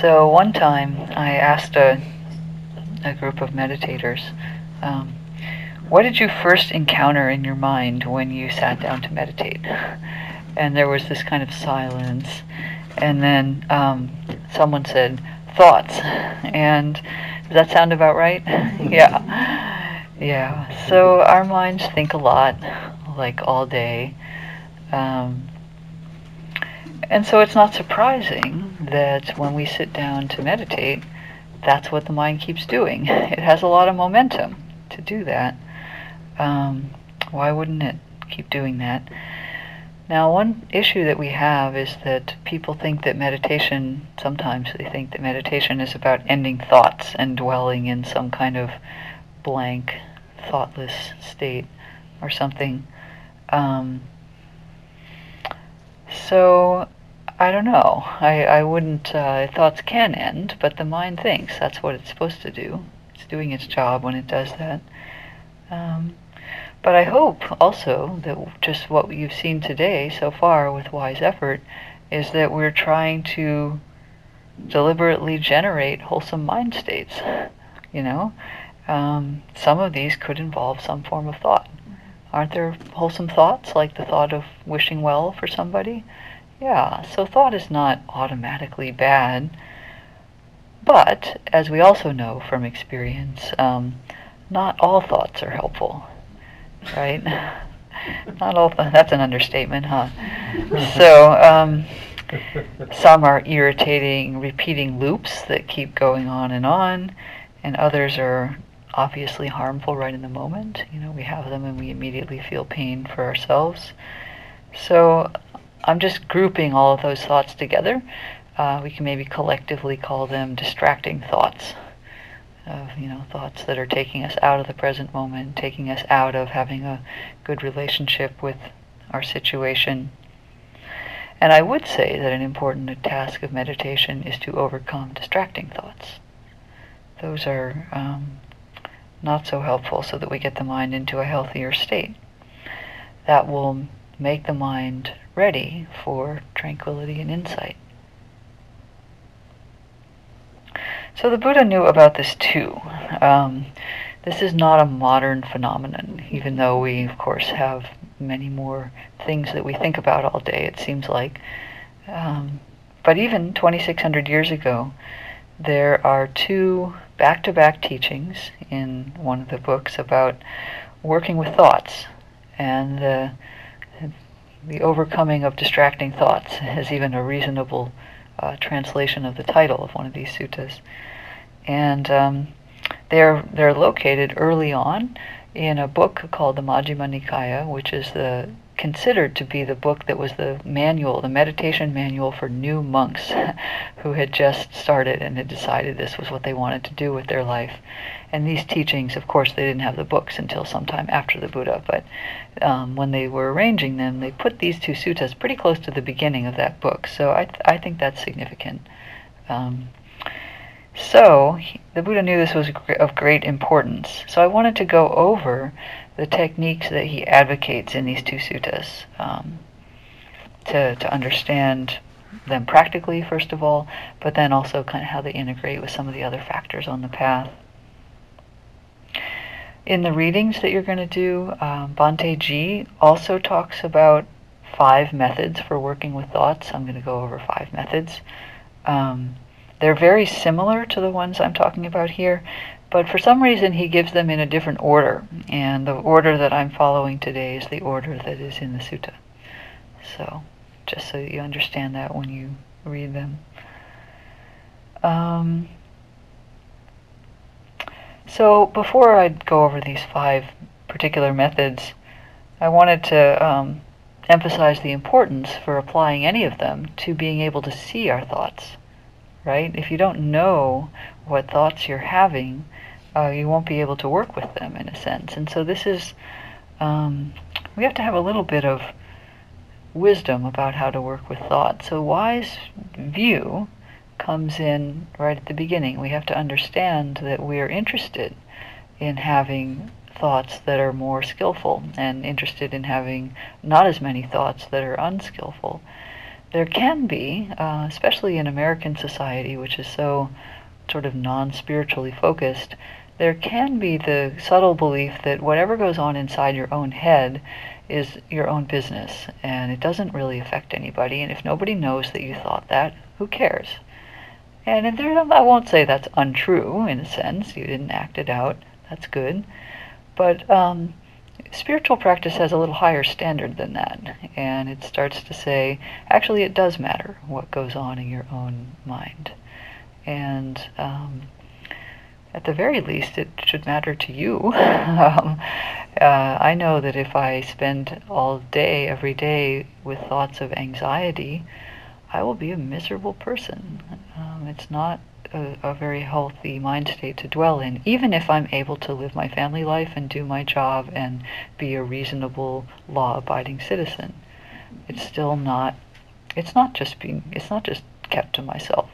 So one time I asked a, a group of meditators, um, what did you first encounter in your mind when you sat down to meditate? And there was this kind of silence. And then um, someone said, thoughts. And does that sound about right? yeah. Yeah. So our minds think a lot, like all day. Um, and so it's not surprising that when we sit down to meditate, that's what the mind keeps doing. It has a lot of momentum to do that. Um, why wouldn't it keep doing that? Now, one issue that we have is that people think that meditation, sometimes they think that meditation is about ending thoughts and dwelling in some kind of blank, thoughtless state or something. Um, so, I don't know. I, I wouldn't, uh, thoughts can end, but the mind thinks. That's what it's supposed to do. It's doing its job when it does that. Um, but I hope also that just what you've seen today so far with wise effort is that we're trying to deliberately generate wholesome mind states. You know, um, some of these could involve some form of thought. Aren't there wholesome thoughts, like the thought of wishing well for somebody? Yeah, so thought is not automatically bad. But, as we also know from experience, um, not all thoughts are helpful right? Not all. That's an understatement, huh? So um, some are irritating, repeating loops that keep going on and on, and others are obviously harmful right in the moment. You know, we have them and we immediately feel pain for ourselves. So I'm just grouping all of those thoughts together. Uh, we can maybe collectively call them distracting thoughts of you know thoughts that are taking us out of the present moment, taking us out of having a good relationship with our situation. And I would say that an important task of meditation is to overcome distracting thoughts. Those are um, not so helpful so that we get the mind into a healthier state. That will make the mind ready for tranquility and insight. So the Buddha knew about this too. Um, this is not a modern phenomenon, even though we, of course, have many more things that we think about all day, it seems like. Um, but even 2,600 years ago, there are two back to back teachings in one of the books about working with thoughts and the, the overcoming of distracting thoughts is even a reasonable uh, translation of the title of one of these suttas. And um, they're, they're located early on in a book called the Majjhima Nikaya, which is the considered to be the book that was the manual, the meditation manual for new monks who had just started and had decided this was what they wanted to do with their life. And these teachings, of course, they didn't have the books until sometime after the Buddha, but um, when they were arranging them, they put these two suttas pretty close to the beginning of that book. So I, th- I think that's significant. Um, so the Buddha knew this was of great importance. So I wanted to go over the techniques that he advocates in these two suttas um, to, to understand them practically, first of all, but then also kind of how they integrate with some of the other factors on the path. In the readings that you're going to do, um, Bhante G also talks about five methods for working with thoughts. I'm going to go over five methods. Um, they're very similar to the ones I'm talking about here, but for some reason he gives them in a different order, and the order that I'm following today is the order that is in the sutta. So, just so you understand that when you read them. Um, so, before I go over these five particular methods, I wanted to um, emphasize the importance for applying any of them to being able to see our thoughts right? If you don't know what thoughts you're having, uh, you won't be able to work with them in a sense. And so this is, um, we have to have a little bit of wisdom about how to work with thought. So wise view comes in right at the beginning. We have to understand that we are interested in having thoughts that are more skillful and interested in having not as many thoughts that are unskillful. there can be, uh, especially in American society, which is so sort of non spiritually focused, there can be the subtle belief that whatever goes on inside your own head is your own business and it doesn't really affect anybody. And if nobody knows that you thought that, who cares? And there, I won't say that's untrue in a sense. You didn't act it out. That's good. But um, spiritual practice has a little higher standard than that. And it starts to say, actually, it does matter what goes on in your own mind. And um, at the very least, it should matter to you. um, uh, I know that if I spend all day, every day, with thoughts of anxiety, I will be a miserable person. Um, it's not a, a, very healthy mind state to dwell in, even if I'm able to live my family life and do my job and be a reasonable, law-abiding citizen. It's still not. It's not just being. It's not just kept to myself.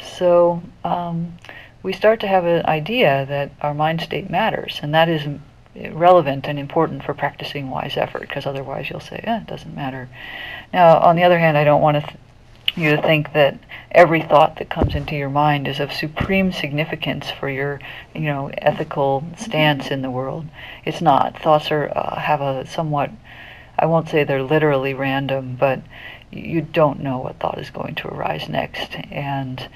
So. Um, we start to have an idea that our mind state matters, and that is relevant and important for practicing wise effort, because otherwise you'll say, eh, it doesn't matter. Now, on the other hand, I don't want to th- you to think that every thought that comes into your mind is of supreme significance for your, you know, ethical stance in the world. It's not. Thoughts are uh, have a somewhat, I won't say they're literally random, but you don't know what thought is going to arise next, and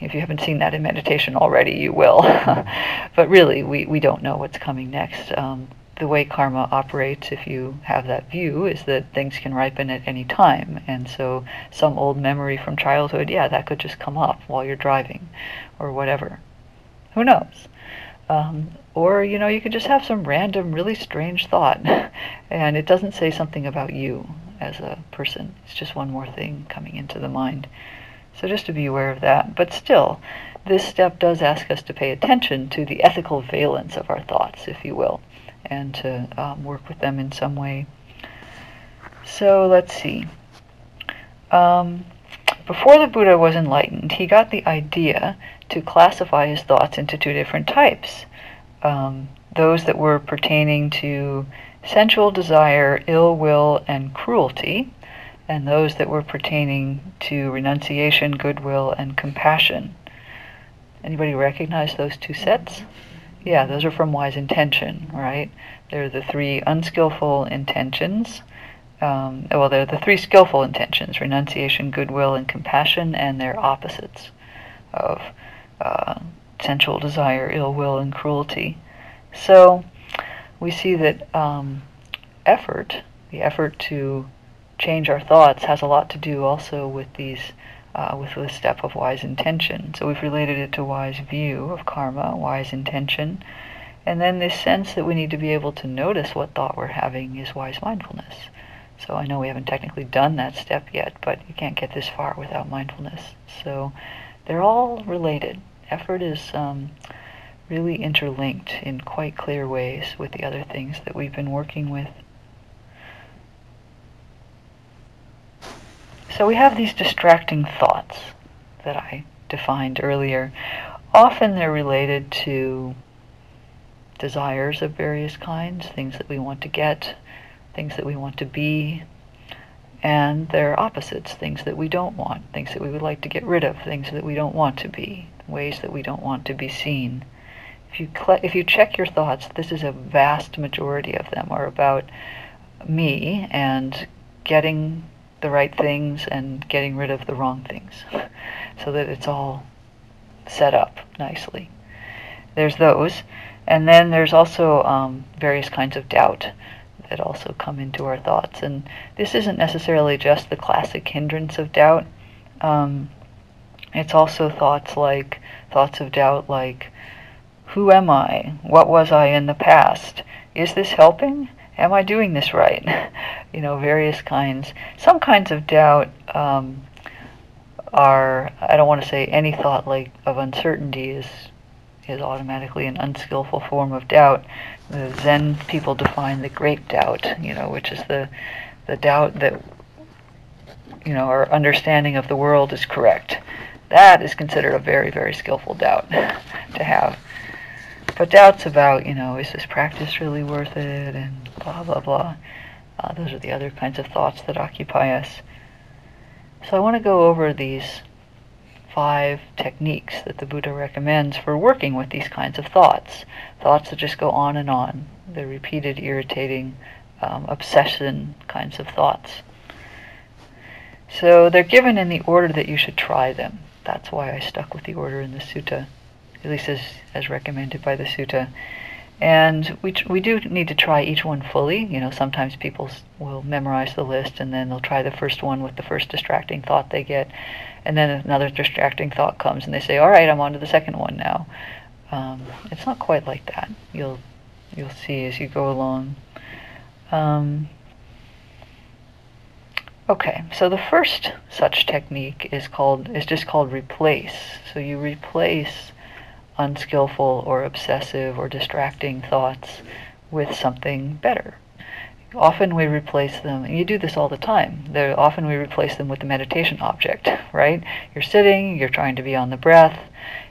if you haven't seen that in meditation already, you will. but really, we, we don't know what's coming next. Um, the way karma operates, if you have that view, is that things can ripen at any time. And so, some old memory from childhood, yeah, that could just come up while you're driving or whatever. Who knows? Um, or, you know, you could just have some random, really strange thought, and it doesn't say something about you as a person. It's just one more thing coming into the mind. So just to be aware of that. But still, this step does ask us to pay attention to the ethical valence of our thoughts, if you will, and to um, work with them in some way. So let's see. Um, before the Buddha was enlightened, he got the idea to classify his thoughts into two different types. Um, those that were pertaining to sensual desire, ill will, and cruelty, and those that were pertaining to renunciation, goodwill, and compassion. Anybody recognize those two sets? Yeah, those are from wise intention, right? They're the three unskillful intentions. Um, well, they're the three skillful intentions renunciation, goodwill, and compassion, and their opposites of uh, sensual desire, ill will, and cruelty. So we see that um, effort, the effort to change our thoughts has a lot to do also with these uh, with the step of wise intention. So we've related it to wise view of karma, wise intention, and then this sense that we need to be able to notice what thought we're having is wise mindfulness. So I know we haven't technically done that step yet, but you can't get this far without mindfulness. So they're all related. Effort is um, really interlinked in quite clear ways with the other things that we've been working with. So we have these distracting thoughts that I defined earlier. Often they're related to desires of various kinds, things that we want to get, things that we want to be, and their opposites, things that we don't want, things that we would like to get rid of, things that we don't want to be, ways that we don't want to be seen. If you, cl- if you check your thoughts, this is a vast majority of them are about me and getting the right things and getting rid of the wrong things so that it's all set up nicely. There's those. And then there's also um, various kinds of doubt that also come into our thoughts. And this isn't necessarily just the classic hindrance of doubt. Um, it's also thoughts like thoughts of doubt like, who am I? What was I in the past? Is this helping? Am I doing this right? you know, various kinds. Some kinds of doubt um, are, I don't want to say any thought like of uncertainty is is automatically an unskillful form of doubt. The Zen people define the great doubt, you know, which is the the doubt that you know our understanding of the world is correct. That is considered a very, very skillful doubt to have. But doubts about, you know, is this practice really worth it, and blah blah blah. Uh, those are the other kinds of thoughts that occupy us. So I want to go over these five techniques that the Buddha recommends for working with these kinds of thoughts. Thoughts that just go on and on, the repeated, irritating, um, obsession kinds of thoughts. So they're given in the order that you should try them. That's why I stuck with the order in the sutta, at least as, as recommended by the sutta. And we, we do need to try each one fully. You know, sometimes people will memorize the list and then they'll try the first one with the first distracting thought they get. And then another distracting thought comes and they say, all right, I'm on to the second one now. Um, it's not quite like that. You'll, you'll see as you go along. Um, okay, so the first such technique is called is just called replace. So you replace unskillful or obsessive or distracting thoughts with something better. Often we replace them, and you do this all the time. Often we replace them with the meditation object, right? You're sitting, you're trying to be on the breath,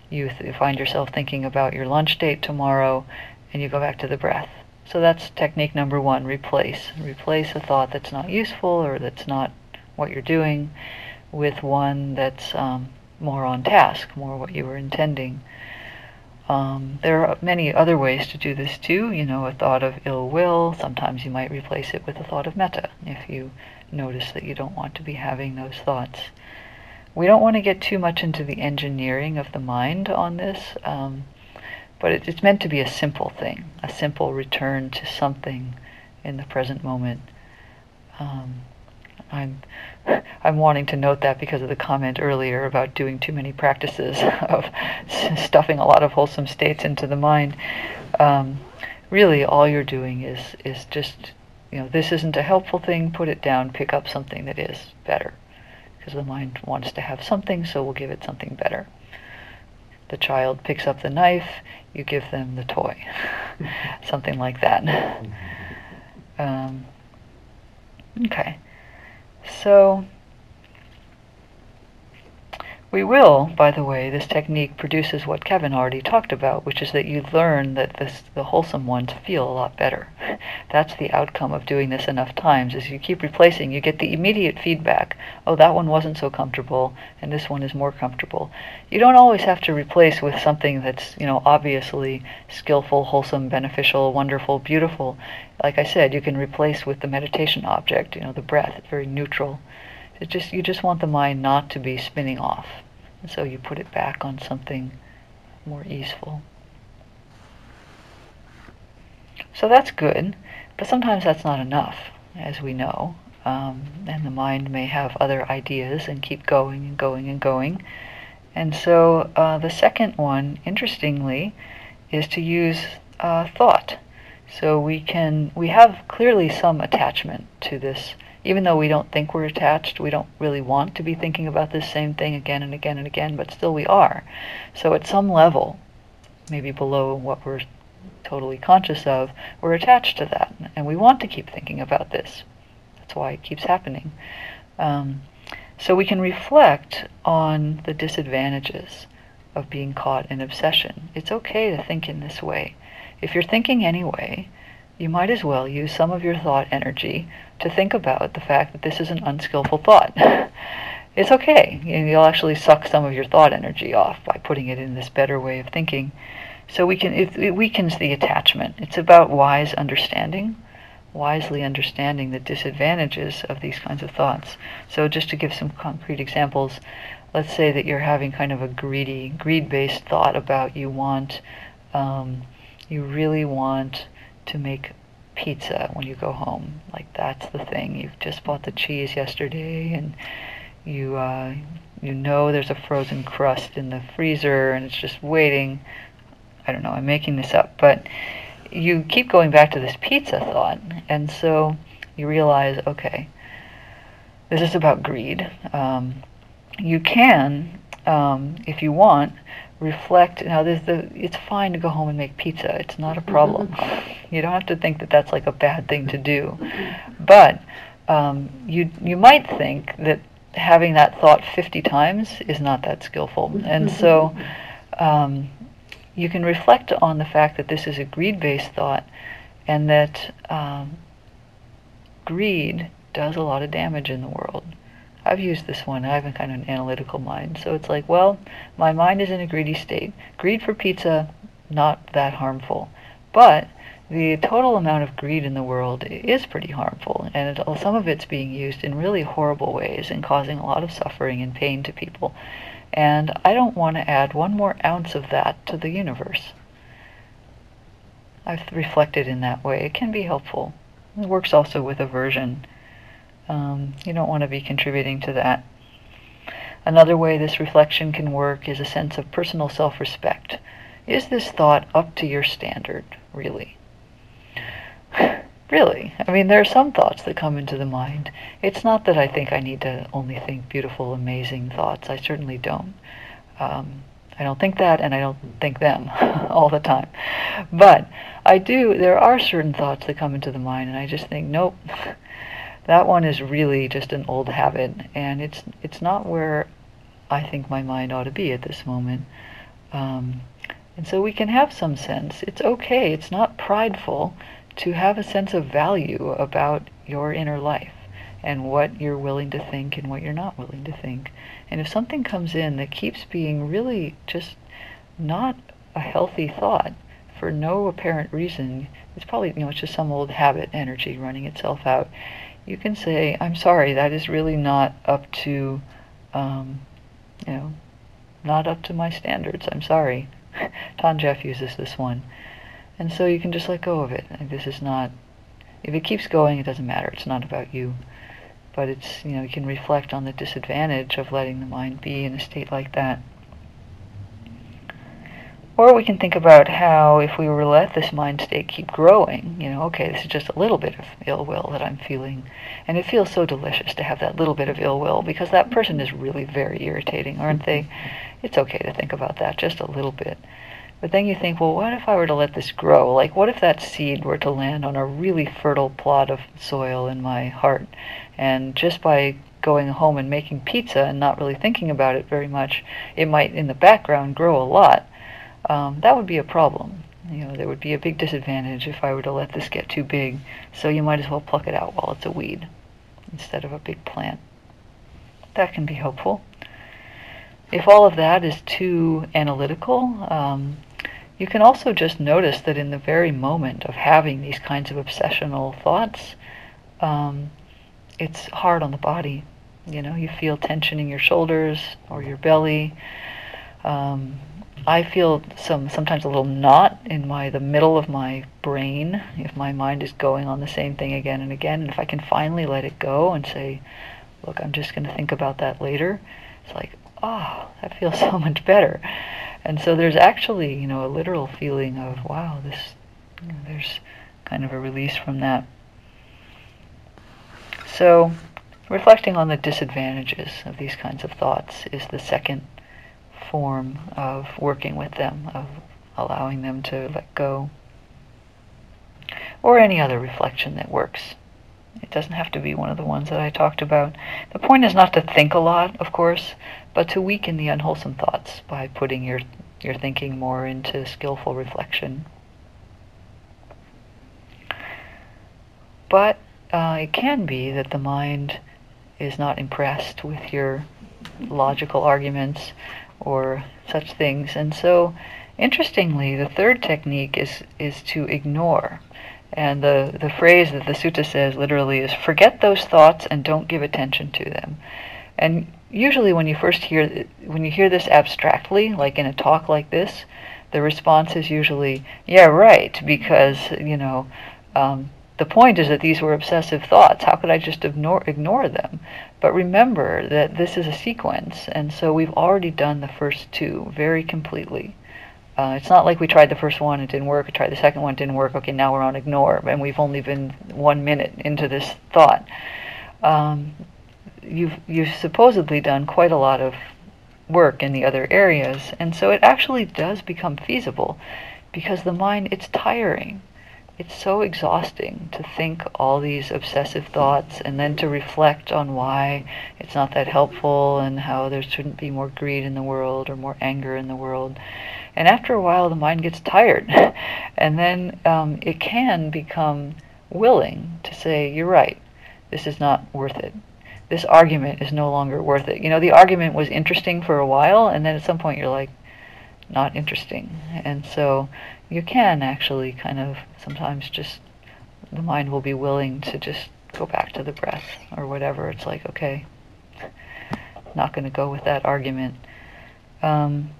you th- find yourself thinking about your lunch date tomorrow, and you go back to the breath. So that's technique number one replace. Replace a thought that's not useful or that's not what you're doing with one that's um, more on task, more what you were intending. Um, there are many other ways to do this too. You know, a thought of ill will, sometimes you might replace it with a thought of metta if you notice that you don't want to be having those thoughts. We don't want to get too much into the engineering of the mind on this, um, but it, it's meant to be a simple thing, a simple return to something in the present moment. Um, I'm I'm wanting to note that because of the comment earlier about doing too many practices of stuffing a lot of wholesome states into the mind. Um, really, all you're doing is is just you know this isn't a helpful thing. Put it down. Pick up something that is better, because the mind wants to have something, so we'll give it something better. The child picks up the knife. You give them the toy, something like that. Um, okay. So we will, by the way, this technique produces what Kevin already talked about, which is that you learn that this, the wholesome ones feel a lot better. That's the outcome of doing this enough times. As you keep replacing, you get the immediate feedback. Oh, that one wasn't so comfortable, and this one is more comfortable. You don't always have to replace with something that's, you know, obviously skillful, wholesome, beneficial, wonderful, beautiful. Like I said, you can replace with the meditation object, you know, the breath. It's very neutral. It just you just want the mind not to be spinning off. And so you put it back on something more easeful. So that's good, but sometimes that's not enough, as we know. Um, and the mind may have other ideas and keep going and going and going. And so uh, the second one, interestingly, is to use uh, thought. So we can we have clearly some attachment to this even though we don't think we're attached, we don't really want to be thinking about this same thing again and again and again, but still we are. So at some level, maybe below what we're totally conscious of, we're attached to that, and we want to keep thinking about this. That's why it keeps happening. Um, so we can reflect on the disadvantages of being caught in obsession. It's okay to think in this way. If you're thinking anyway, you might as well use some of your thought energy to think about the fact that this is an unskillful thought. it's okay. You'll actually suck some of your thought energy off by putting it in this better way of thinking. So we can it, it weakens the attachment. It's about wise understanding, wisely understanding the disadvantages of these kinds of thoughts. So just to give some concrete examples, let's say that you're having kind of a greedy, greed-based thought about you want, um, you really want to make pizza when you go home. Like that's the thing. You've just bought the cheese yesterday, and you uh, you know there's a frozen crust in the freezer, and it's just waiting. I don't know. I'm making this up, but you keep going back to this pizza thought, and so you realize, okay, this is about greed. Um, you can, um, if you want, reflect. Now, there's the. It's fine to go home and make pizza. It's not a problem. you don't have to think that that's like a bad thing to do. But um, you you might think that having that thought 50 times is not that skillful, and so. Um, you can reflect on the fact that this is a greed-based thought, and that um, greed does a lot of damage in the world. I've used this one. I have a kind of an analytical mind. So it's like, well, my mind is in a greedy state. Greed for pizza, not that harmful. But the total amount of greed in the world is pretty harmful, and it, some of it's being used in really horrible ways and causing a lot of suffering and pain to people. And I don't want to add one more ounce of that to the universe. I've reflected in that way. It can be helpful. It works also with aversion. Um, you don't want to be contributing to that. Another way this reflection can work is a sense of personal self respect. Is this thought up to your standard, really? really. I mean, there are some thoughts that come into the mind. It's not that I think I need to only think beautiful, amazing thoughts. I certainly don't. Um, I don't think that, and I don't think them all the time. But I do, there are certain thoughts that come into the mind, and I just think, nope, that one is really just an old habit, and it's, it's not where I think my mind ought to be at this moment. Um, and so we can have some sense. It's okay, it's not prideful to have a sense of value about your inner life and what you're willing to think and what you're not willing to think. And if something comes in that keeps being really just not a healthy thought for no apparent reason, it's probably, you know, it's just some old habit energy running itself out. You can say, I'm sorry, that is really not up to, um, you know, not up to my standards. I'm sorry. Than Geoff uses this one. And so you can just let go of it. This is not, if it keeps going, it doesn't matter. It's not about you. But it's, you know, you can reflect on the disadvantage of letting the mind be in a state like that. Or we can think about how if we were to let this mind state keep growing, you know, okay, this is just a little bit of ill will that I'm feeling. And it feels so delicious to have that little bit of ill will because that person is really very irritating, aren't they? It's okay to think about that just a little bit. But then you think, well, what if I were to let this grow? Like, what if that seed were to land on a really fertile plot of soil in my heart? And just by going home and making pizza and not really thinking about it very much, it might, in the background, grow a lot. Um, that would be a problem. You know, there would be a big disadvantage if I were to let this get too big. So you might as well pluck it out while it's a weed instead of a big plant. That can be helpful. If all of that is too analytical, um, you can also just notice that in the very moment of having these kinds of obsessional thoughts, um, it's hard on the body. You know, you feel tension in your shoulders or your belly. Um, I feel some sometimes a little knot in my the middle of my brain if my mind is going on the same thing again and again. And if I can finally let it go and say, "Look, I'm just going to think about that later," it's like, oh, that feels so much better. And so there's actually, you know, a literal feeling of, wow, this, you know, there's kind of a release from that. So reflecting on the disadvantages of these kinds of thoughts is the second form of working with them, of allowing them to let go. Or any other reflection that works. It doesn't have to be one of the ones that I talked about. The point is not to think a lot, of course, but to weaken the unwholesome thoughts by putting your, your thinking more into skillful reflection. But uh, it can be that the mind is not impressed with your logical arguments or such things. And so, interestingly, the third technique is, is to ignore. And the, the phrase that the sutta says literally is forget those thoughts and don't give attention to them. And usually when you first hear when you hear this abstractly, like in a talk like this, the response is usually, yeah, right, because, you know, um, the point is that these were obsessive thoughts. How could I just ignore, ignore them? But remember that this is a sequence, and so we've already done the first two very completely. Uh, it's not like we tried the first one, it didn't work, we tried the second one, it didn't work, okay, now we're on ignore, and we've only been one minute into this thought. Um, you've, you've supposedly done quite a lot of work in the other areas, and so it actually does become feasible because the mind, it's tiring. It's so exhausting to think all these obsessive thoughts and then to reflect on why it's not that helpful and how there shouldn't be more greed in the world or more anger in the world. And after a while, the mind gets tired. and then um, it can become willing to say, You're right, this is not worth it. this argument is no longer worth it. You know, the argument was interesting for a while, and then at some point you're like, not interesting. And so you can actually kind of sometimes just, the mind will be willing to just go back to the breath or whatever. It's like, okay, not going to go with that argument. Um,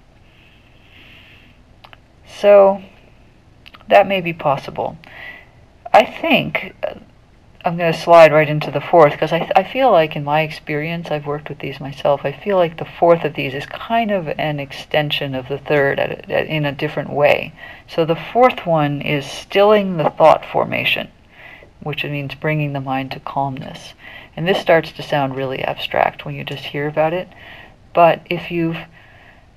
so that may be possible. I think I'm going to slide right into the fourth because I, I feel like in my experience, I've worked with these myself, I feel like the fourth of these is kind of an extension of the third at at, in a different way. So the fourth one is stilling the thought formation, which means bringing the mind to calmness. And this starts to sound really abstract when you just hear about it. But if you've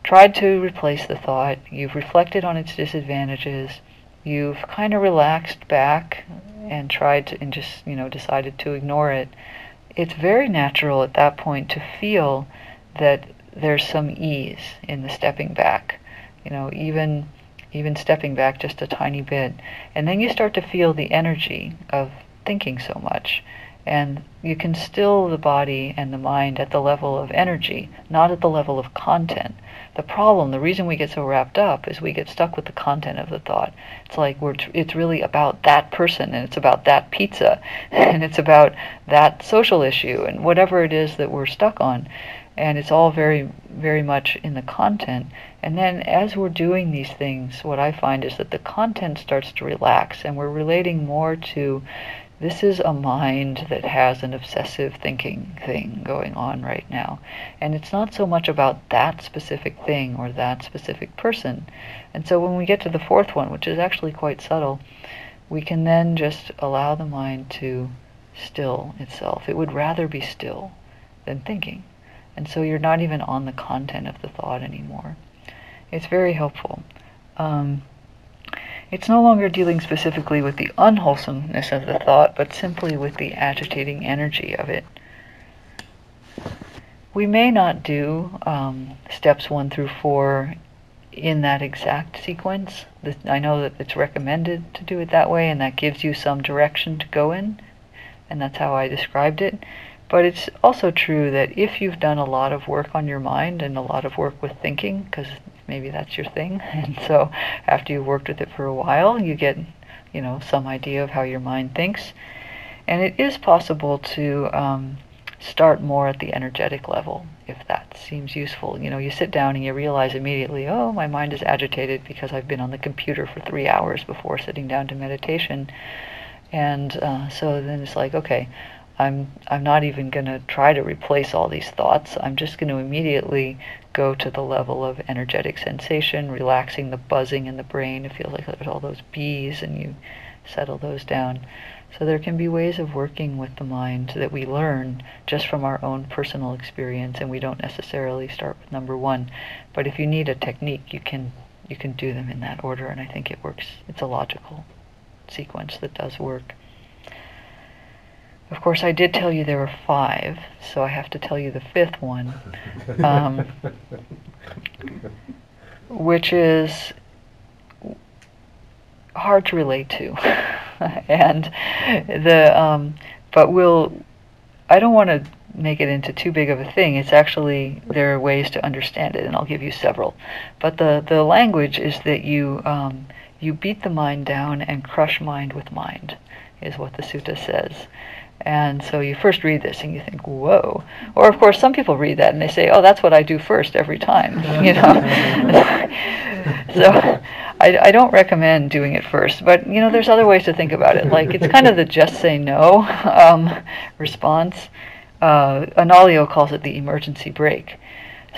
tried to replace the thought, you've reflected on its disadvantages, you've kind of relaxed back and tried to, and just, you know, decided to ignore it, it's very natural at that point to feel that there's some ease in the stepping back. You know, even even stepping back just a tiny bit. And then you start to feel the energy of thinking so much. And you can still the body and the mind at the level of energy, not at the level of content. The problem, the reason we get so wrapped up is we get stuck with the content of the thought. It's like we're it's really about that person and it's about that pizza and it's about that social issue and whatever it is that we're stuck on. And it's all very very much in the content. And then as we're doing these things, what I find is that the content starts to relax and we're relating more to this is a mind that has an obsessive thinking thing going on right now. And it's not so much about that specific thing or that specific person. And so when we get to the fourth one, which is actually quite subtle, we can then just allow the mind to still itself. It would rather be still than thinking. And so you're not even on the content of the thought anymore. It's very helpful. Um, it's no longer dealing specifically with the unwholesomeness of the thought, but simply with the agitating energy of it. We may not do um, steps one through four in that exact sequence. I know that it's recommended to do it that way, and that gives you some direction to go in, and that's how I described it. But it's also true that if you've done a lot of work on your mind and a lot of work with thinking, because maybe that's your thing. And so after you've worked with it for a while, you get, you know, some idea of how your mind thinks. And it is possible to um, start more at the energetic level if that seems useful. You know, you sit down and you realize immediately, oh, my mind is agitated because I've been on the computer for three hours before sitting down to meditation. And uh, so then it's like, okay, I'm I'm not even going to try to replace all these thoughts. I'm just going to immediately go to the level of energetic sensation, relaxing the buzzing in the brain. It feels like there's all those bees and you settle those down. So there can be ways of working with the mind that we learn just from our own personal experience and we don't necessarily start with number 1. But if you need a technique, you can you can do them in that order and I think it works. It's a logical sequence that does work. Of course, I did tell you there were five, so I have to tell you the fifth one, um, which is hard to relate to, and the um, but we'll. I don't want to make it into too big of a thing. It's actually there are ways to understand it, and I'll give you several. But the the language is that you um, you beat the mind down and crush mind with mind, is what the sutta says. And so you first read this and you think, whoa. Or, of course, some people read that and they say, oh, that's what I do first every time, you know. so I, I don't recommend doing it first. But, you know, there's other ways to think about it. Like, it's kind of the just say no um, response. Uh, Analayo calls it the emergency brake.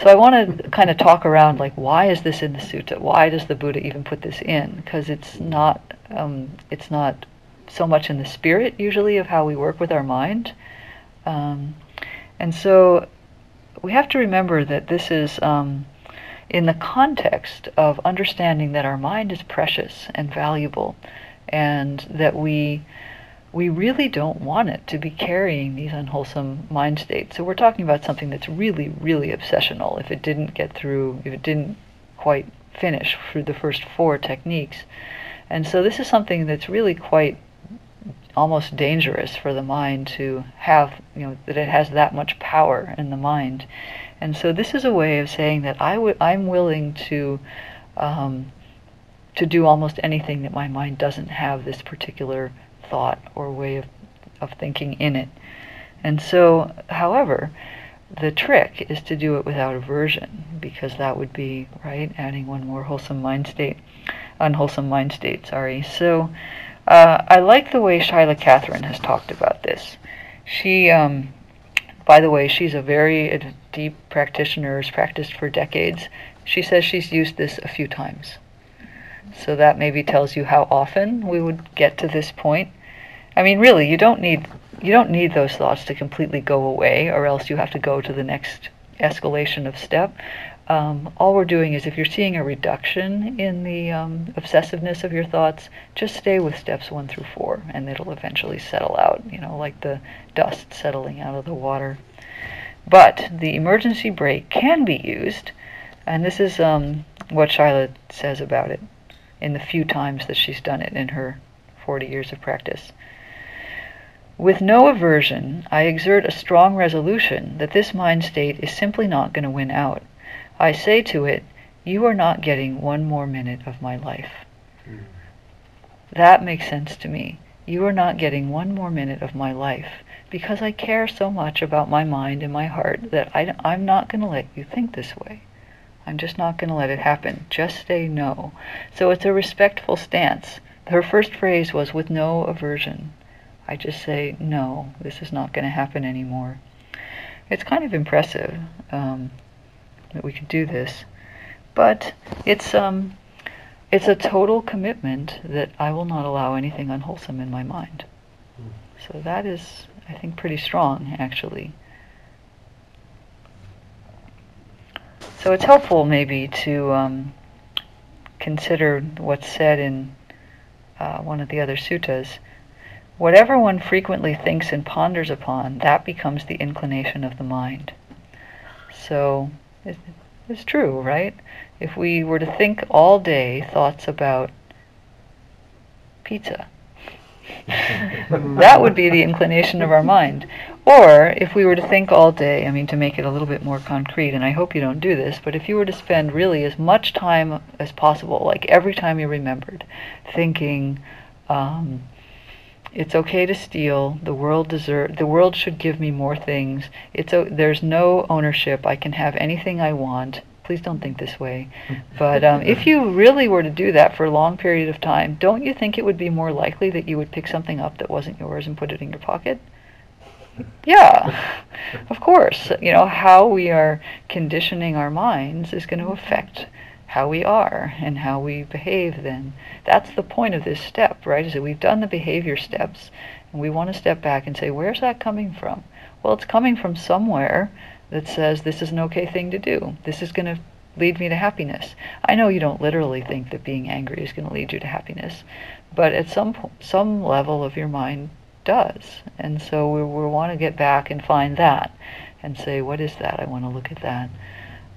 So I want to kind of talk around, like, why is this in the sutta? Why does the Buddha even put this in? Because it's not, um, it's not so much in the spirit, usually, of how we work with our mind. Um, and so we have to remember that this is um, in the context of understanding that our mind is precious and valuable, and that we we really don't want it to be carrying these unwholesome mind states. So we're talking about something that's really, really obsessional. If it didn't get through, if it didn't quite finish through the first four techniques. And so this is something that's really quite almost dangerous for the mind to have, you know, that it has that much power in the mind. And so this is a way of saying that I w- I'm willing to um, to do almost anything that my mind doesn't have this particular thought or way of, of thinking in it. And so, however, the trick is to do it without aversion, because that would be, right, adding one more wholesome mind state, unwholesome mind state, sorry. So, uh, I like the way Shaila Catherine has talked about this. She, um, by the way, she's a very deep practitioner, has practiced for decades. She says she's used this a few times. So that maybe tells you how often we would get to this point. I mean, really, you don't need you don't need those thoughts to completely go away, or else you have to go to the next escalation of step. Um, all we're doing is if you're seeing a reduction in the um, obsessiveness of your thoughts, just stay with steps one through four, and it'll eventually settle out, you know, like the dust settling out of the water. But the emergency brake can be used, and this is um, what Shaila says about it in the few times that she's done it in her 40 years of practice. With no aversion, I exert a strong resolution that this mind state is simply not going to win out. I say to it, You are not getting one more minute of my life. Mm. That makes sense to me. You are not getting one more minute of my life because I care so much about my mind and my heart that I, I'm not going to let you think this way. I'm just not going to let it happen. Just say no. So it's a respectful stance. Her first phrase was with no aversion. I just say, no, this is not going to happen anymore. It's kind of impressive um, that we could do this, but it's um, it's a total commitment that I will not allow anything unwholesome in my mind. So that is, I think, pretty strong, actually. So it's helpful, maybe, to um, consider what's said in uh, one of the other suttas Whatever one frequently thinks and ponders upon, that becomes the inclination of the mind. So it's true, right? If we were to think all day thoughts about pizza, that would be the inclination of our mind. Or if we were to think all day, I mean, to make it a little bit more concrete, and I hope you don't do this, but if you were to spend really as much time as possible, like every time you remembered, thinking, um, it's okay to steal. The world deserve. The world should give me more things. It's a, there's no ownership. I can have anything I want. Please don't think this way. But um, if you really were to do that for a long period of time, don't you think it would be more likely that you would pick something up that wasn't yours and put it in your pocket? Yeah, of course. You know how we are conditioning our minds is going to affect how we are and how we behave then. That's the point of this step, right? Is that we've done the behavior steps and we want to step back and say, where's that coming from? Well, it's coming from somewhere that says this is an okay thing to do. This is going to lead me to happiness. I know you don't literally think that being angry is going to lead you to happiness, but at some po- some level of your mind does. And so we, we want to get back and find that and say, what is that? I want to look at that.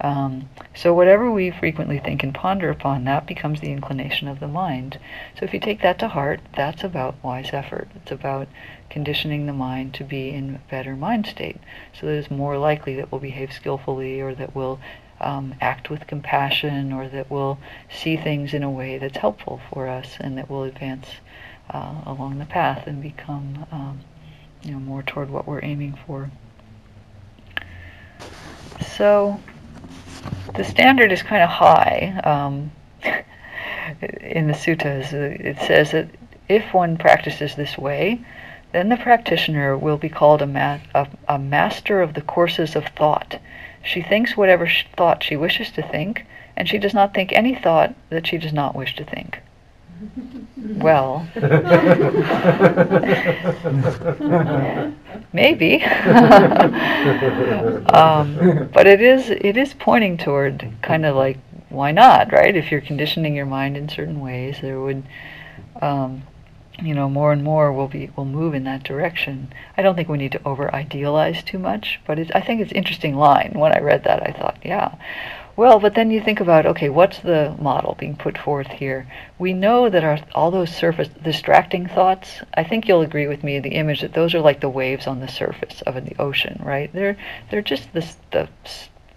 Um, so whatever we frequently think and ponder upon, that becomes the inclination of the mind. So if you take that to heart, that's about wise effort. It's about conditioning the mind to be in a better mind state, so that it's more likely that we'll behave skillfully, or that we'll um, act with compassion, or that we'll see things in a way that's helpful for us, and that will advance uh, along the path and become, um, you know, more toward what we're aiming for. So the standard is kind of high um, in the suttas. It says that if one practices this way, then the practitioner will be called a, ma- a, a master of the courses of thought. She thinks whatever thought she wishes to think, and she does not think any thought that she does not wish to think. Well, maybe, um, but it is it is pointing toward kind of like why not, right? If you're conditioning your mind in certain ways, there would um, you know, more and more will be will move in that direction. I don't think we need to over idealize too much, but it's, I think it's interesting line. When I read that, I thought, yeah. Well, but then you think about, okay, what's the model being put forth here? We know that our, all those surface distracting thoughts, I think you'll agree with me, the image that those are like the waves on the surface of the ocean, right? They're, they're just this, the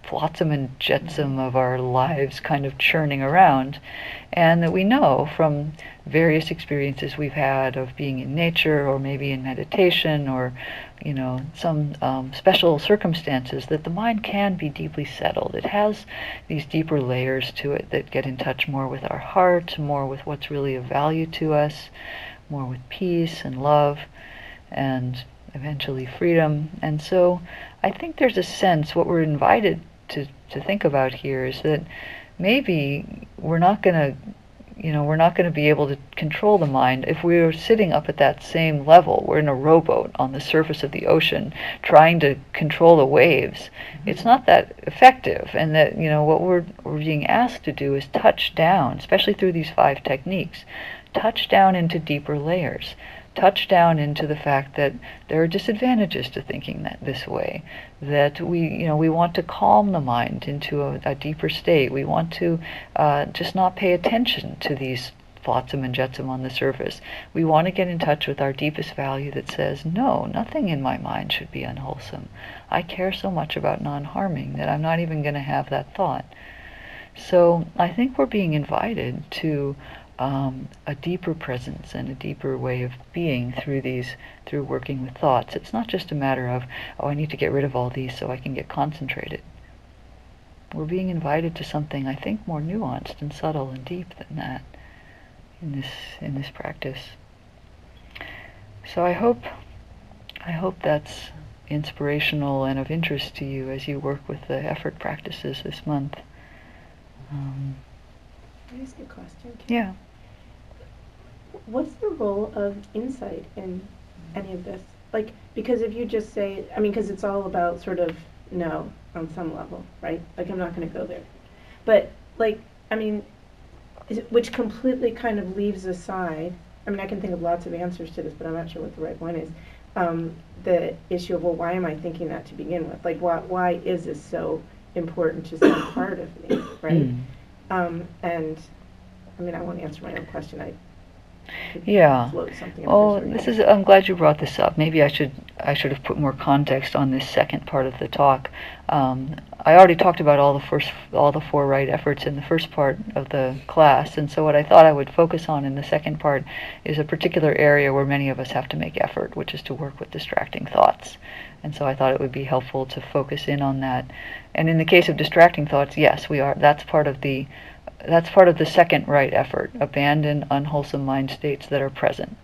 flotsam and jetsam of our lives kind of churning around. And that we know from various experiences we've had of being in nature or maybe in meditation or, you know, some um, special circumstances that the mind can be deeply settled. It has these deeper layers to it that get in touch more with our heart, more with what's really of value to us, more with peace and love and eventually freedom. And so I think there's a sense, what we're invited to, to think about here is that maybe we're not going to you know, we're not going to be able to control the mind if we are sitting up at that same level. We're in a rowboat on the surface of the ocean trying to control the waves. Mm-hmm. It's not that effective. And that, you know, what we're, we're being asked to do is touch down, especially through these five techniques, touch down into deeper layers touch down into the fact that there are disadvantages to thinking that this way that we you know we want to calm the mind into a, a deeper state. We want to uh, just not pay attention to these flotsam and jetsam on the surface. We want to get in touch with our deepest value that says no nothing in my mind should be unwholesome. I care so much about non-harming that i'm not even going to have that thought. So i think we're being invited to um, a deeper presence and a deeper way of being through these through working with thoughts. It's not just a matter of oh I need to get rid of all these so I can get concentrated. We're being invited to something I think more nuanced and subtle and deep than that in this in this practice. So I hope I hope that's inspirational and of interest to you as you work with the effort practices this month. Um, Can I ask a question? Yeah what's the role of insight in any of this? Like, because if you just say, I mean, because it's all about sort of no on some level, right? Like, I'm not going to go there. But, like, I mean, it, which completely kind of leaves aside, I mean, I can think of lots of answers to this, but I'm not sure what the right one is. Um, the issue of, well, why am I thinking that to begin with? Like, why, why is this so important to some part of me, right? Mm. Um, and, I mean, I won't answer my own question. I yeah. Oh, this is. I'm glad you brought this up. Maybe I should. I should have put more context on this second part of the talk. Um, I already talked about all the first, all the four right efforts in the first part of the class, and so what I thought I would focus on in the second part is a particular area where many of us have to make effort, which is to work with distracting thoughts. And so I thought it would be helpful to focus in on that. And in the case of distracting thoughts, yes, we are. That's part of the that's part of the second right effort abandon unwholesome mind states that are present.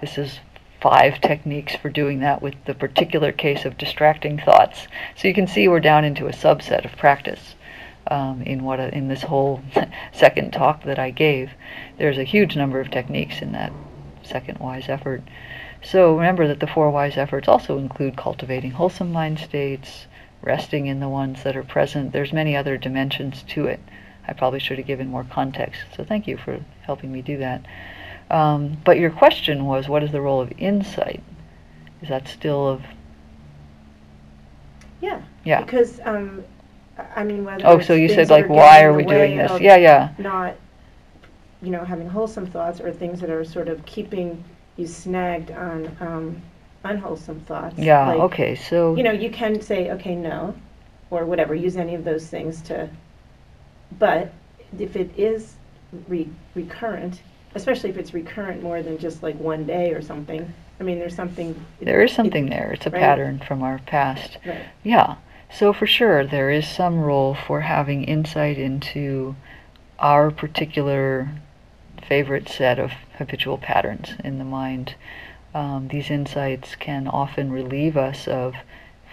This is five techniques for doing that with the particular case of distracting thoughts. So you can see we're down into a subset of practice. Um, in what in this whole second talk that I gave, there's a huge number of techniques in that second wise effort. So remember that the four wise efforts also include cultivating wholesome mind states, resting in the ones that are present. There's many other dimensions to it. I probably should have given more context. So thank you for helping me do that. Um, but your question was, what is the role of insight? Is that still of? Yeah. Yeah. Because um, I mean, whether oh, so you said like, why are we doing this? Yeah, yeah. Not, you know, having wholesome thoughts or things that are sort of keeping you snagged on um, unwholesome thoughts. Yeah. Like, okay. So. You know, you can say, okay, no, or whatever. Use any of those things to but if it is re- recurrent, especially if it's recurrent more than just like one day or something, I mean, there's something. There is something it, there. It's a right? pattern from our past. Right. Yeah. So for sure, there is some role for having insight into our particular favorite set of habitual patterns in the mind. Um, these insights can often relieve us of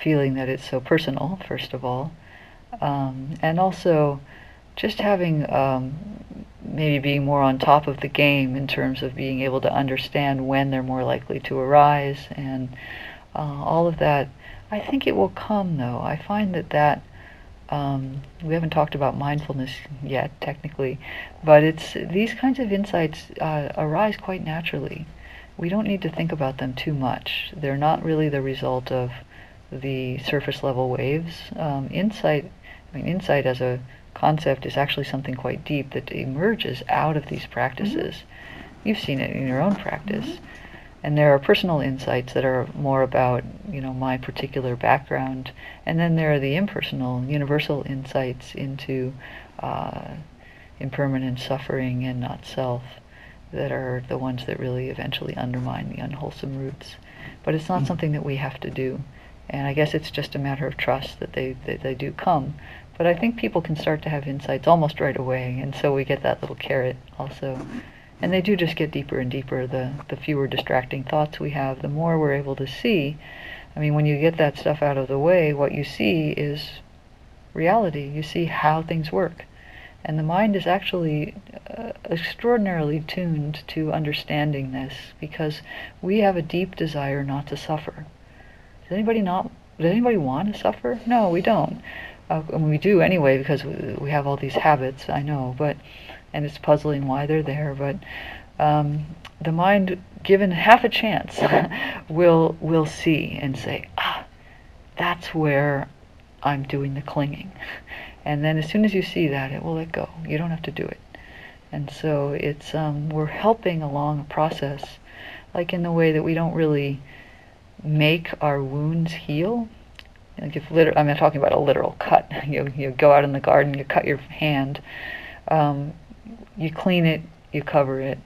feeling that it's so personal, first of all, um, and also just having um, maybe being more on top of the game in terms of being able to understand when they're more likely to arise and uh, all of that. I think it will come though. I find that that um, we haven't talked about mindfulness yet technically, but it's these kinds of insights uh, arise quite naturally. we don't need to think about them too much. They're not really the result of the surface level waves. Um, insight, I mean, insight as a concept is actually something quite deep that emerges out of these practices. Mm-hmm. You've seen it in your own practice. Mm-hmm. And there are personal insights that are more about, you know, my particular background. And then there are the impersonal, universal insights into uh, impermanent suffering and not self that are the ones that really eventually undermine the unwholesome roots. But it's not mm-hmm. something that we have to do. And I guess it's just a matter of trust that they, that they do come. But I think people can start to have insights almost right away, and so we get that little carrot also. And they do just get deeper and deeper. The, the fewer distracting thoughts we have, the more we're able to see. I mean, when you get that stuff out of the way, what you see is reality. You see how things work. And the mind is actually uh, extraordinarily tuned to understanding this because we have a deep desire not to suffer. Does anybody not? Does anybody want to suffer? No, we don't. Uh, and we do anyway because we, have all these habits. I know, but and it's puzzling why they're there. But um, the mind, given half a chance, will will see and say, ah, that's where I'm doing the clinging. And then as soon as you see that, it will let go. You don't have to do it. And so it's um, we're helping along a process, like in the way that we don't really make our wounds heal like if liter- I'm not talking about a literal cut. You you go out in the garden, you cut your hand, um, you clean it, you cover it.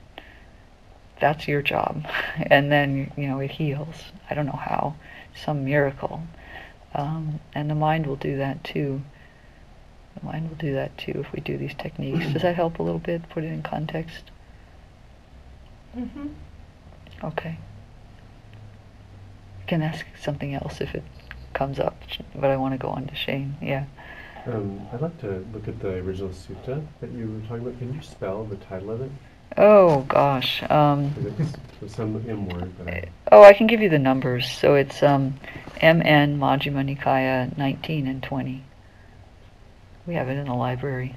That's your job, and then you know it heals. I don't know how, some miracle, um, and the mind will do that too. The mind will do that too if we do these techniques. Does that help a little bit? Put it in context. Mm-hmm. Okay. You can ask something else if it comes up, but I want to go on to Shane. Yeah. Um, I'd like to look at the original sutta that you were talking about. Can you spell the title of it? Oh gosh. Um, it's some M word. I oh, I can give you the numbers. So it's um, MN Majjhima Nikaya 19 and 20. We have it in the library.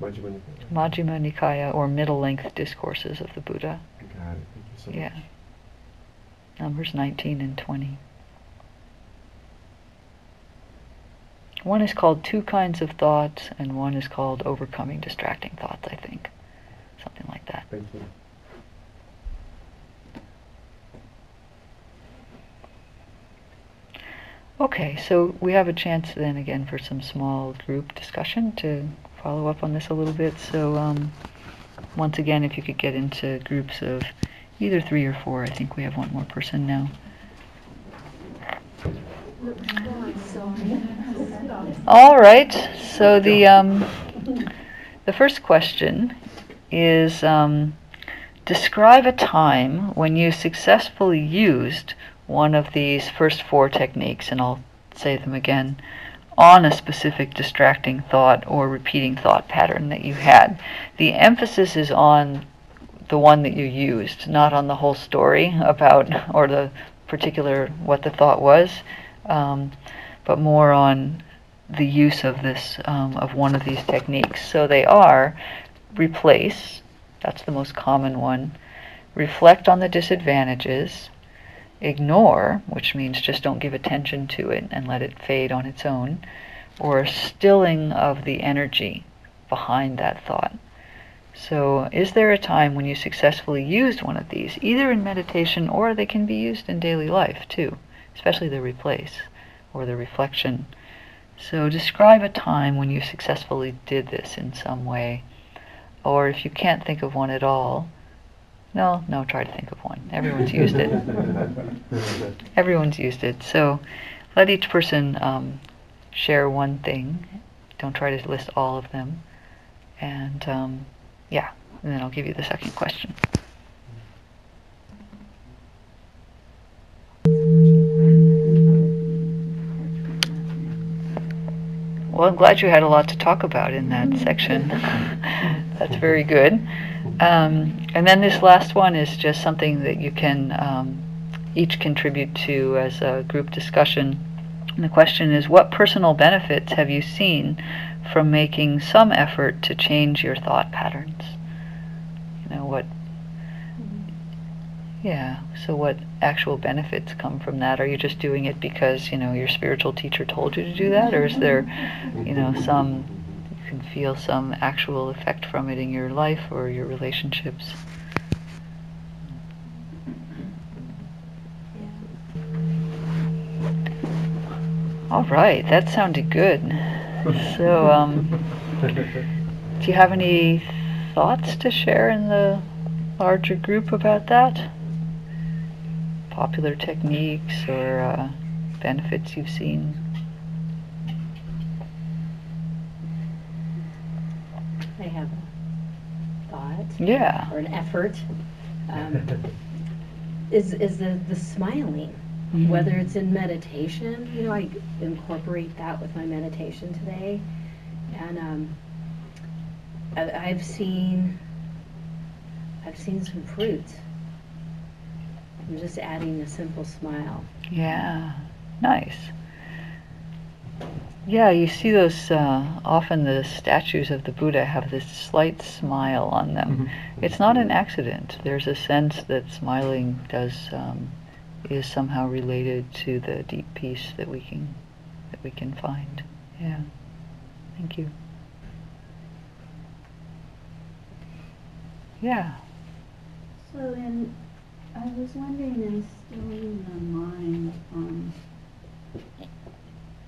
Majjhima Nikaya. Majjhima Nikaya, or middle length discourses of the Buddha. Got it. Thank you so yeah. much. Numbers 19 and 20. One is called Two Kinds of Thoughts, and one is called Overcoming Distracting Thoughts, I think. Something like that. Thank you. Okay, so we have a chance then again for some small group discussion to follow up on this a little bit. So, um, once again, if you could get into groups of either three or four, I think we have one more person now. All right. So the um, the first question is um, describe a time when you successfully used one of these first four techniques, and I'll say them again on a specific distracting thought or repeating thought pattern that you had. The emphasis is on the one that you used, not on the whole story about or the particular what the thought was, um, but more on the use of this um, of one of these techniques. So they are replace, that's the most common one, reflect on the disadvantages, ignore, which means just don't give attention to it and let it fade on its own, or stilling of the energy behind that thought. So, is there a time when you successfully used one of these, either in meditation or they can be used in daily life too, especially the replace or the reflection? So describe a time when you successfully did this in some way. Or if you can't think of one at all, no, no, try to think of one. Everyone's used it. Everyone's used it. So let each person um, share one thing. Don't try to list all of them. And um, yeah, and then I'll give you the second question. Well, I'm glad you had a lot to talk about in that section. That's very good. Um, and then this last one is just something that you can um, each contribute to as a group discussion. And the question is what personal benefits have you seen from making some effort to change your thought patterns? You know, what Yeah. So what actual benefits come from that? Are you just doing it because, you know, your spiritual teacher told you to do that or is there, you know, some you can feel some actual effect from it in your life or your relationships? All right, that sounded good. So, um, do you have any thoughts to share in the larger group about that? Popular techniques or uh, benefits you've seen? I have a thought Yeah. or an effort. Um, is is the the smiling, whether it's in meditation. You know, I incorporate that with my meditation today, and um, I, I've seen I've seen some fruit. I'm just adding a simple smile. Yeah, nice. Yeah, you see those, uh, often the statues of the Buddha have this slight smile on them. Mhm. It's not an accident. There's a sense that smiling does, um, is somehow related to the deep peace that we can, that we can find. Yeah, thank you. Yeah. So in, I was wondering in stilling the mind, um,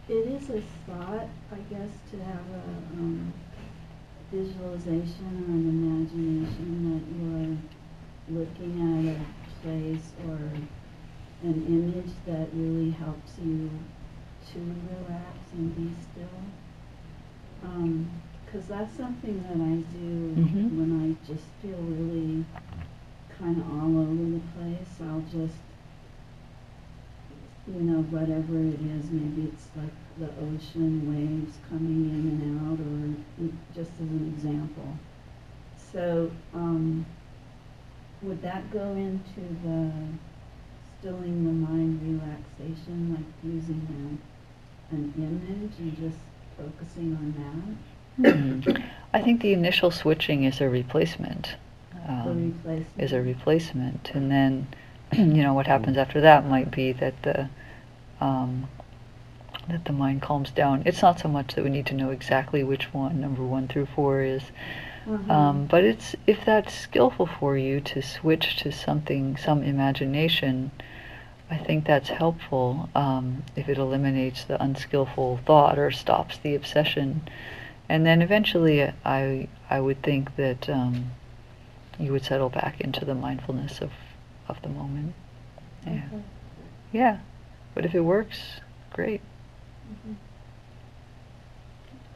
it is a thought, I guess, to have a, um, visualization or an imagination that you're looking at a place or an image that really helps you to relax and be still. Um 'cause that's something that I do Mhm. when I just feel really kind of all over the place. I'll just, you know, whatever it is, maybe it's like the ocean waves coming in and out, or just as an example. So, um, would that go into the stilling the mind relaxation, like using a, an image and just focusing on that? Hmm. I think the initial switching is a replacement. Um, is a replacement, and then you know what happens after that might be that the um, that the mind calms down. It's not so much that we need to know exactly which one number one through four is, Uh-huh. um, but it's if that's skillful for you to switch to something, some imagination. I think that's helpful um, if it eliminates the unskillful thought or stops the obsession, and then eventually I I would think that. Um, you would settle back into the mindfulness of, of the moment. Yeah. Okay. Yeah. But if it works, great. Mhm.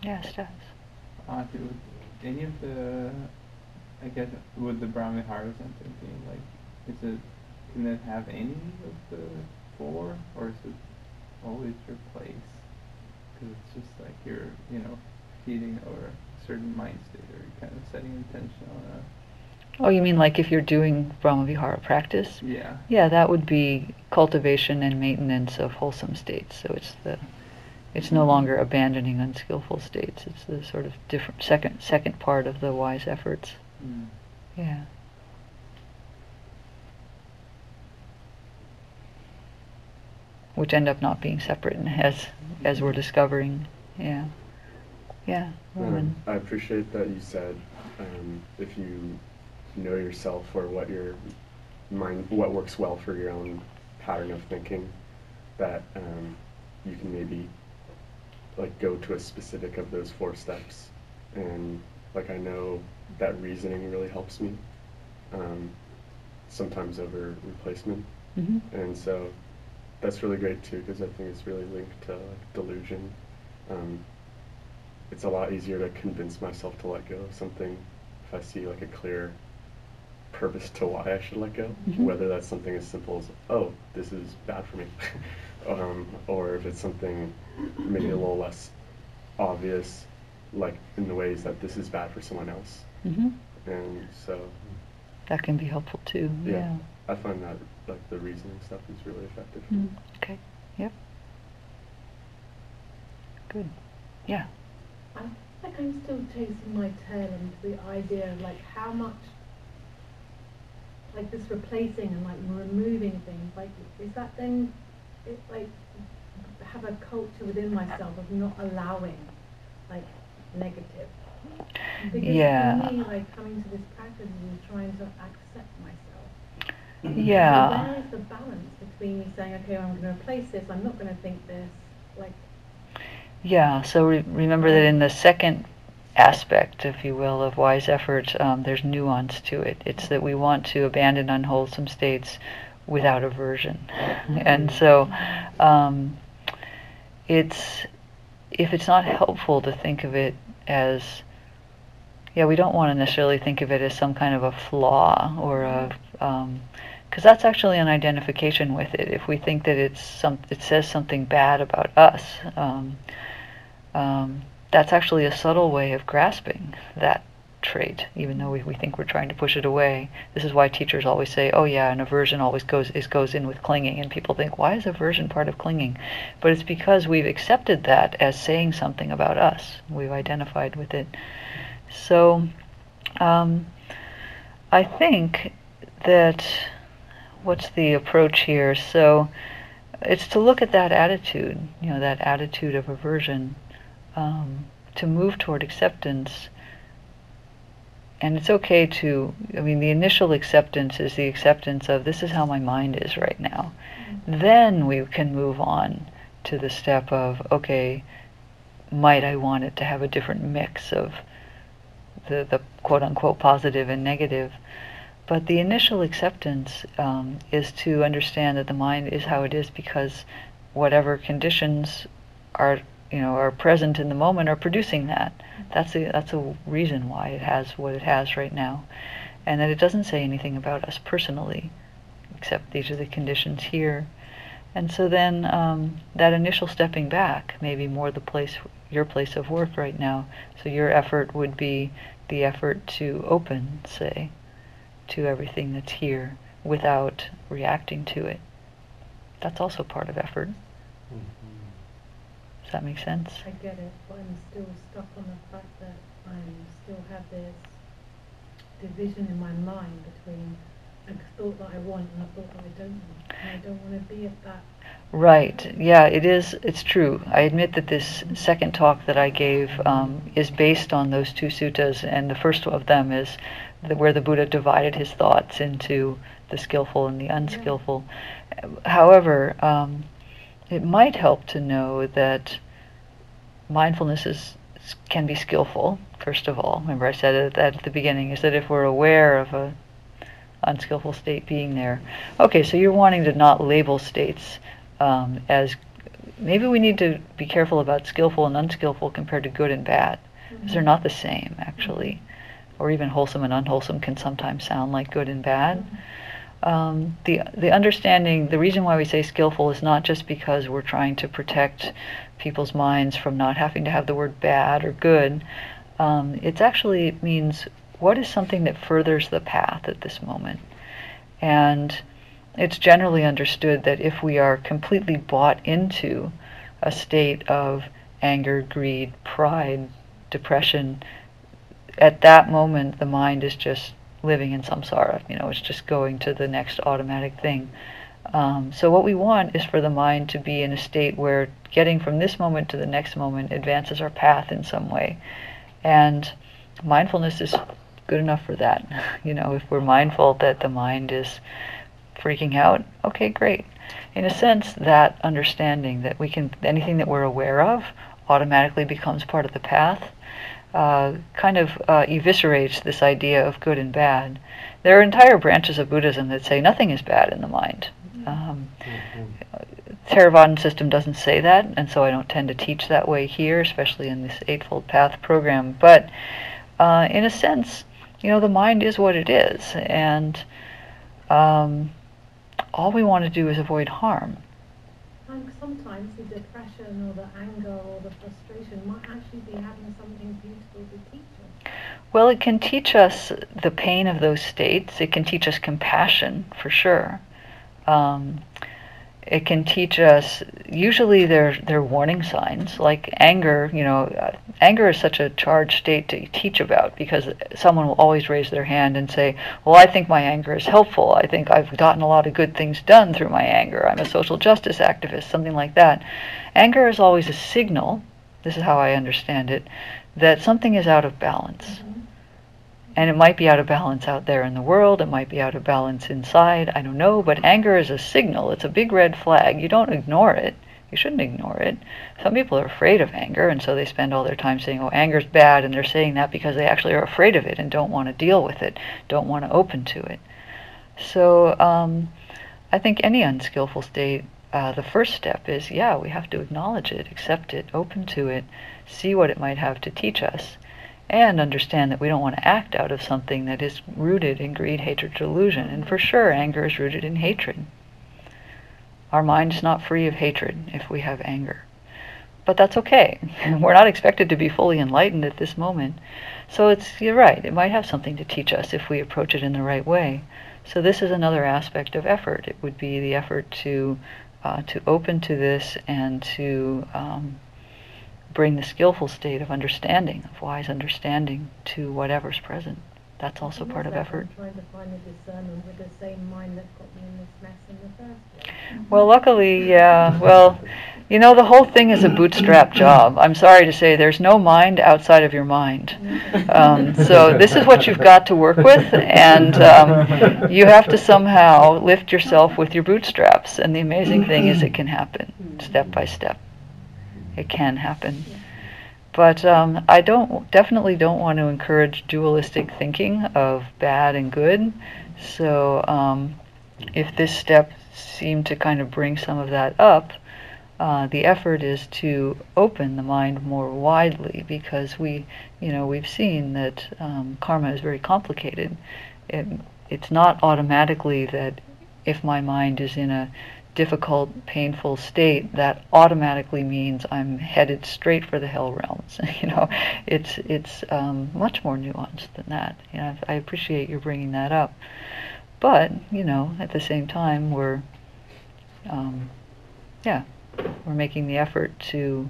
Yeah, Stas. Uh, do any of the, I guess, with the Brahmaviharas I'm like, is it, can it have any of the four, or is it always your place? Because it's just like you're, you know, feeding or a certain mind state, or you're kind of setting intention on Oh, you mean like if you're doing Brahmavihara practice? yeah. Yeah, that would be cultivation and maintenance of wholesome states. So it's the it's no longer abandoning unskillful states. It's the sort of different second second part of the wise efforts. Mm. Yeah. Which end up not being separate and as as we're discovering. Yeah. Yeah. Um, I appreciate that you said um, if you know yourself or what your mind, what works well for your own pattern of thinking, that um, you can maybe like go to a specific of those four steps. And like I know that reasoning really helps me, um, sometimes over replacement. hmm And so that's really great too, because I think it's really linked to like delusion. Um, it's a lot easier to convince myself to let go of something if I see like a clear purpose to why I should let go. Mhm. Whether that's something as simple as, oh, this is bad for me, um, or if it's something maybe a little less obvious, like in the ways that this is bad for someone else. hmm And so That can be helpful too. Yeah. Yeah. I find that like the reasoning stuff is really effective. Mm, Okay. Yep. Good. Yeah. I think I'm still chasing my tail into the idea of like how much like this replacing and like removing things, like is that then it like have a culture within myself of not allowing like negative? Because Yeah. for me, like coming to this practice is trying to accept myself. So Yeah. where is the balance between me saying, okay, well, I'm going to replace this, I'm not going to think this, like Yeah, so re- remember that in the second aspect, if you will, of wise effort, um, there's nuance to it. It's that we want to abandon unwholesome states without aversion. And so um, it's if it's not helpful to think of it as yeah, we don't want to necessarily think of it as some kind of a flaw or a because that's actually an identification with it. If we think that it's some, it says something bad about us, um, um, that's actually a subtle way of grasping that trait, even though we, we think we're trying to push it away. This is why teachers always say, "Oh yeah, an aversion always goes is goes in with clinging," and people think, "Why is aversion part of clinging?" But it's because we've accepted that as saying something about us. We've identified with it. So, um, I think that what's the approach here? So, it's to look at that attitude, you know, that attitude of aversion, um, to move toward acceptance. And it's okay to, I mean, the initial acceptance is the acceptance of this is how my mind is right now. Then we can move on to the step of, okay, might I want it to have a different mix of the, the quote unquote positive and negative? But the initial acceptance um, is to understand that the mind is how it is because whatever conditions are you know are present in the moment are producing that. That's a that's a reason why it has what it has right now, and that it doesn't say anything about us personally, except these are the conditions here. And so then um, that initial stepping back may be more the place your place of work right now. So your effort would be the effort to open, say, to everything that's here without reacting to it. That's also part of effort. Does that make sense? I get it, but I'm still stuck on the fact that I still have this division in my mind between a thought that I want and a thought that I don't want. And I don't want to be at that. Right. Yeah, it is. It's true. I admit that this second talk that I gave um, is based on those two suttas, and the first of them is the, where the Buddha divided his thoughts into the skillful and the unskillful. However, um, it might help to know that mindfulness is can be skillful. First of all, remember I said that at the beginning is that if we're aware of a unskillful state being there. Okay, so you're wanting to not label states um, as maybe we need to be careful about skillful and unskillful compared to good and bad. Because they're not the same actually. Or even wholesome and unwholesome can sometimes sound like good and bad um, the the understanding the reason why we say skillful is not just because we're trying to protect people's minds from not having to have the word bad or good. Um, it's actually it means what is something that furthers the path at this moment? And it's generally understood that if we are completely bought into a state of anger, greed, pride, depression, at that moment the mind is just living in samsara. You know, it's just going to the next automatic thing. Um, so what we want is for the mind to be in a state where getting from this moment to the next moment advances our path in some way. And mindfulness is good enough for that. You know, if we're mindful that the mind is freaking out, okay, great. In a sense, that understanding that we can, anything that we're aware of automatically becomes part of the path, uh, kind of uh, eviscerates this idea of good and bad. There are entire branches of Buddhism that say nothing is bad in the mind. Um, Theravadan system doesn't say that, and so I don't tend to teach that way here, especially in this Eightfold Path program. But uh, in a sense, you know, the mind is what it is, and um, all we want to do is avoid harm. Sometimes the depression or the anger or the frustration might actually be having something beautiful to teach us. Well, it can teach us the pain of those states. It can teach us compassion, for sure. Um, it can teach us. Usually, they're they're warning signs. Like anger, you know, anger is such a charged state to teach about because someone will always raise their hand and say, "Well, I think my anger is helpful. I think I've gotten a lot of good things done through my anger. I'm a social justice activist, something like that." Anger is always a signal. This is how I understand it, that something is out of balance. And it might be out of balance out there in the world, it might be out of balance inside, I don't know, but anger is a signal. It's a big red flag. You don't ignore it. You shouldn't ignore it. Some people are afraid of anger, and so they spend all their time saying, oh, anger's bad, and they're saying that because they actually are afraid of it and don't want to deal with it, don't want to open to it. So um, I think any unskillful state, uh, the first step is, yeah, we have to acknowledge it, accept it, open to it, see what it might have to teach us and understand that we don't want to act out of something that is rooted in greed, hatred, delusion. And for sure, anger is rooted in hatred. Our mind is not free of hatred if we have anger. But that's okay. We're not expected to be fully enlightened at this moment. So it's you're right. It might have something to teach us if we approach it in the right way. So this is another aspect of effort. It would be the effort to uh, to open to this and to um, bring the skillful state of understanding, of wise understanding, to whatever's present. That's also part of effort. Trying to find a discernment with the same mind that got me in this mess in the first place. Well, luckily, yeah. Well, you know, the whole thing is a bootstrap job. I'm sorry to say, there's no mind outside of your mind. Um, so this is what you've got to work with, and um, you have to somehow lift yourself with your bootstraps. And the amazing thing is, it can happen step by step. It can happen. But um, I don't definitely don't want to encourage dualistic thinking of bad and good. So um, if this step seemed to kind of bring some of that up, uh, the effort is to open the mind more widely because we, you know, we've seen that um, karma is very complicated. It, it's not automatically that if my mind is in a difficult, painful state, that automatically means I'm headed straight for the hell realms. you know, it's it's um, much more nuanced than that. You know, I appreciate you bringing that up, but you know, at the same time, we're um, yeah, we're making the effort to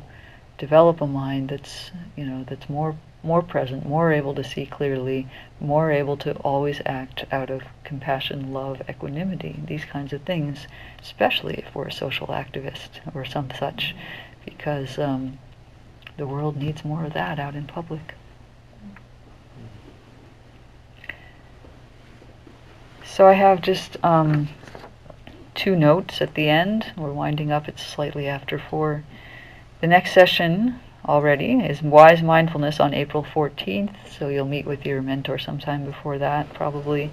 develop a mind that's you know that's more more present, more able to see clearly, more able to always act out of compassion, love, equanimity, these kinds of things, especially if we're a social activist or some such, because um, the world needs more of that out in public. So I have just um, two notes at the end. We're winding up, it's slightly after four. The next session already is Wise Mindfulness on April 14th, so you'll meet with your mentor sometime before that, probably.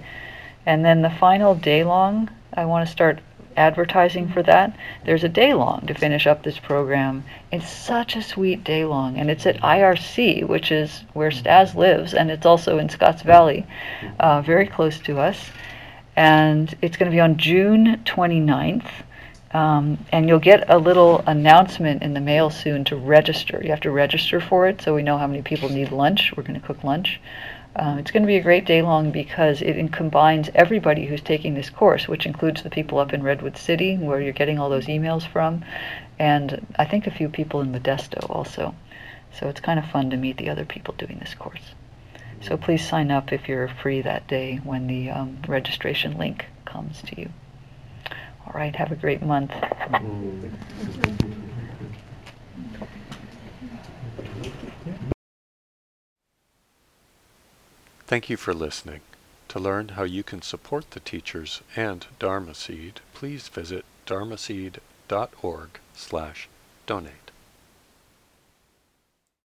And then the final day long, I want to start advertising for that. There's a day long to finish up this program. It's such a sweet day long, and it's at IRC, which is where Stas lives, and it's also in Scotts Valley, uh, very close to us. And it's going to be on June 29th. Um, and you'll get a little announcement in the mail soon to register. You have to register for it so we know how many people need lunch. We're going to cook lunch. Um, it's going to be a great day long because it combines everybody who's taking this course, which includes the people up in Redwood City, where you're getting all those emails from, and I think a few people in Modesto also. So it's kind of fun to meet the other people doing this course. So please sign up if you're free that day when the um, registration link comes to you. All right, have a great month. Thank you for listening. To learn how you can support the teachers and Dharma Seed, please visit dharmaseed.org slash donate.